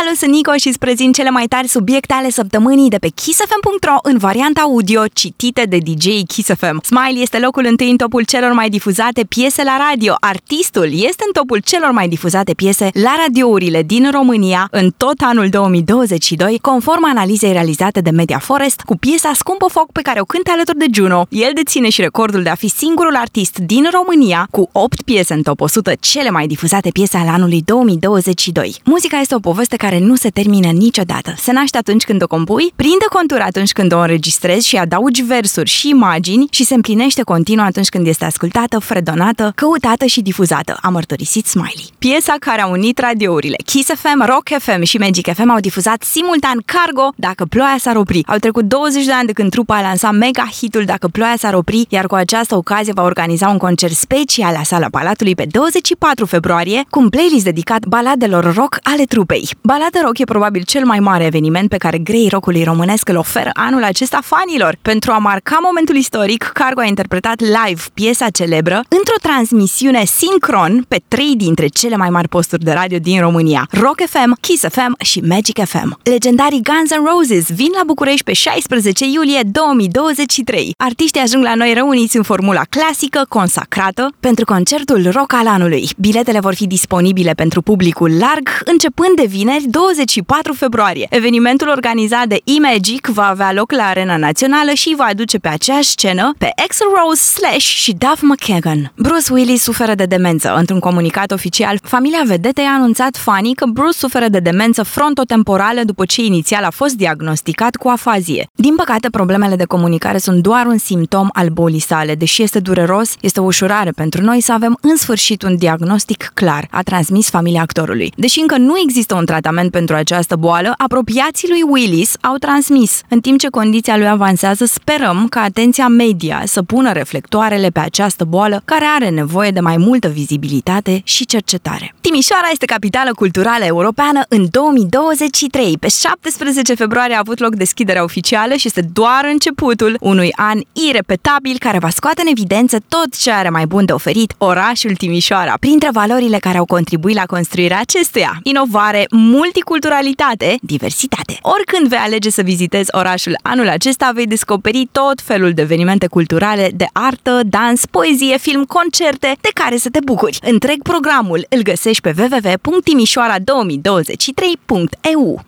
Salut, sunt Nico și îți prezint cele mai tari subiecte ale săptămânii de pe kissfm.ro în varianta audio citite de DJ Kiss FM. Smile este locul întâi în topul celor mai difuzate piese la radio. Artistul este în topul celor mai difuzate piese la radiourile din România în tot anul 2022, conform analizei realizate de Media Forest cu piesa Scumpă Foc pe care o cântă alături de Juno. El deține și recordul de a fi singurul artist din România cu 8 piese în top 100 cele mai difuzate piese ale anului 2022. Muzica este o poveste care nu se termină niciodată. Se naște atunci când o compui, prinde contur atunci când o înregistrezi și adaugi versuri și imagini și se împlinește continuu atunci când este ascultată, fredonată, căutată și difuzată, a mărturisit Smiley. Piesa care a unit radiourile Kiss FM, Rock FM și Magic FM au difuzat simultan Cargo, Dacă ploaia s-ar opri. Au trecut 20 de ani de când trupa a lansat mega hitul Dacă ploaia s-ar opri, iar cu această ocazie va organiza un concert special la Sala Palatului pe 24 februarie, cu un playlist dedicat baladelor rock ale trupei. Balada Rock e probabil cel mai mare eveniment pe care grei rockului românesc îl oferă anul acesta fanilor. Pentru a marca momentul istoric, Cargo a interpretat live piesa celebră într-o transmisiune sincron pe trei dintre cele mai mari posturi de radio din România, Rock FM, Kiss FM și Magic FM. Legendarii Guns N' Roses vin la București pe 16 iulie 2023. Artiștii ajung la noi reuniți în formula clasică, consacrată, pentru concertul rock al anului. Biletele vor fi disponibile pentru publicul larg, începând de vineri 24 februarie. Evenimentul organizat de E-Magic va avea loc la Arena Națională și va aduce pe aceeași scenă pe Axel Rose Slash și Duff McKagan. Bruce Willis suferă de demență. Într-un comunicat oficial, familia vedetei a anunțat fanii că Bruce suferă de demență frontotemporală după ce inițial a fost diagnosticat cu afazie. Din păcate, problemele de comunicare sunt doar un simptom al bolii sale. Deși este dureros, este o ușurare pentru noi să avem în sfârșit un diagnostic clar, a transmis familia actorului. Deși încă nu există un tratament pentru această boală, apropiații lui Willis au transmis. În timp ce condiția lui avansează, sperăm ca atenția media să pună reflectoarele pe această boală care are nevoie de mai multă vizibilitate și cercetare. Timișoara este capitală culturală europeană în 2023. Pe 17 februarie a avut loc deschiderea oficială și este doar începutul unui an irepetabil care va scoate în evidență tot ce are mai bun de oferit orașul Timișoara, printre valorile care au contribuit la construirea acestuia. Inovare, multiculturalitate, diversitate. Oricând vei alege să vizitezi orașul anul acesta, vei descoperi tot felul de evenimente culturale, de artă, dans, poezie, film, concerte, de care să te bucuri. Întreg programul îl găsești pe www.timișoara2023.eu